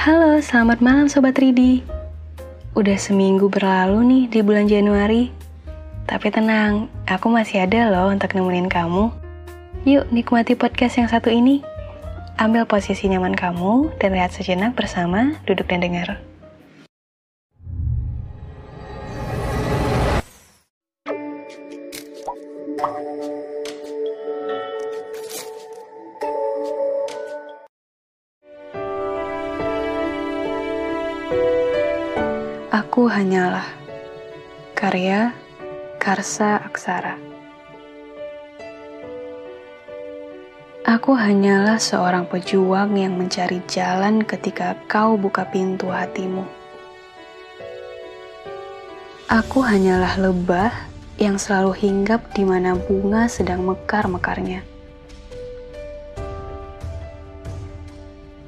Halo, selamat malam Sobat Ridi. Udah seminggu berlalu nih di bulan Januari. Tapi tenang, aku masih ada loh untuk nemenin kamu. Yuk nikmati podcast yang satu ini. Ambil posisi nyaman kamu dan lihat sejenak bersama duduk dan dengar. Aku hanyalah karya Karsa Aksara. Aku hanyalah seorang pejuang yang mencari jalan ketika kau buka pintu hatimu. Aku hanyalah lebah yang selalu hinggap di mana bunga sedang mekar-mekarnya.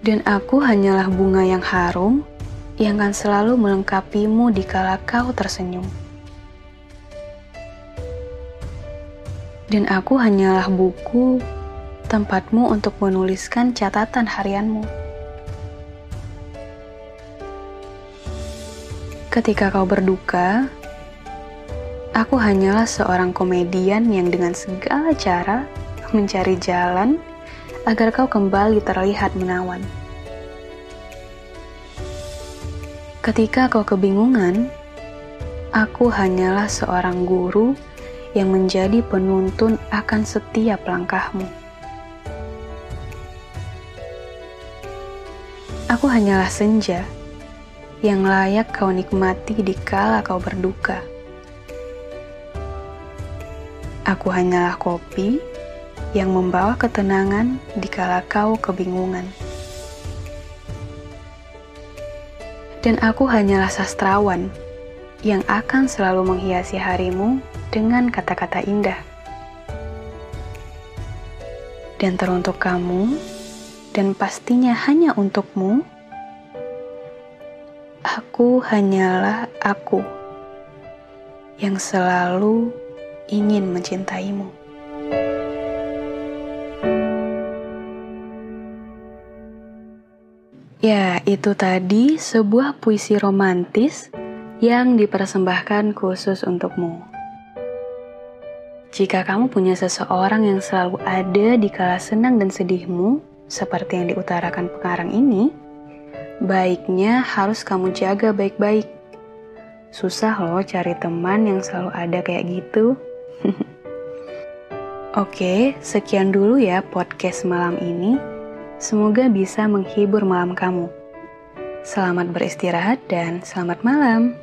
Dan aku hanyalah bunga yang harum yang akan selalu melengkapimu di kala kau tersenyum. Dan aku hanyalah buku tempatmu untuk menuliskan catatan harianmu. Ketika kau berduka, aku hanyalah seorang komedian yang dengan segala cara mencari jalan agar kau kembali terlihat menawan. Ketika kau kebingungan, aku hanyalah seorang guru yang menjadi penuntun akan setiap langkahmu. Aku hanyalah senja yang layak kau nikmati di kala kau berduka. Aku hanyalah kopi yang membawa ketenangan di kala kau kebingungan. Dan aku hanyalah sastrawan yang akan selalu menghiasi harimu dengan kata-kata indah. Dan teruntuk kamu, dan pastinya hanya untukmu, aku hanyalah aku yang selalu ingin mencintaimu. Ya, itu tadi sebuah puisi romantis yang dipersembahkan khusus untukmu. Jika kamu punya seseorang yang selalu ada di kala senang dan sedihmu, seperti yang diutarakan pengarang ini, baiknya harus kamu jaga baik-baik. Susah loh cari teman yang selalu ada kayak gitu. Oke, sekian dulu ya podcast malam ini. Semoga bisa menghibur malam kamu. Selamat beristirahat dan selamat malam.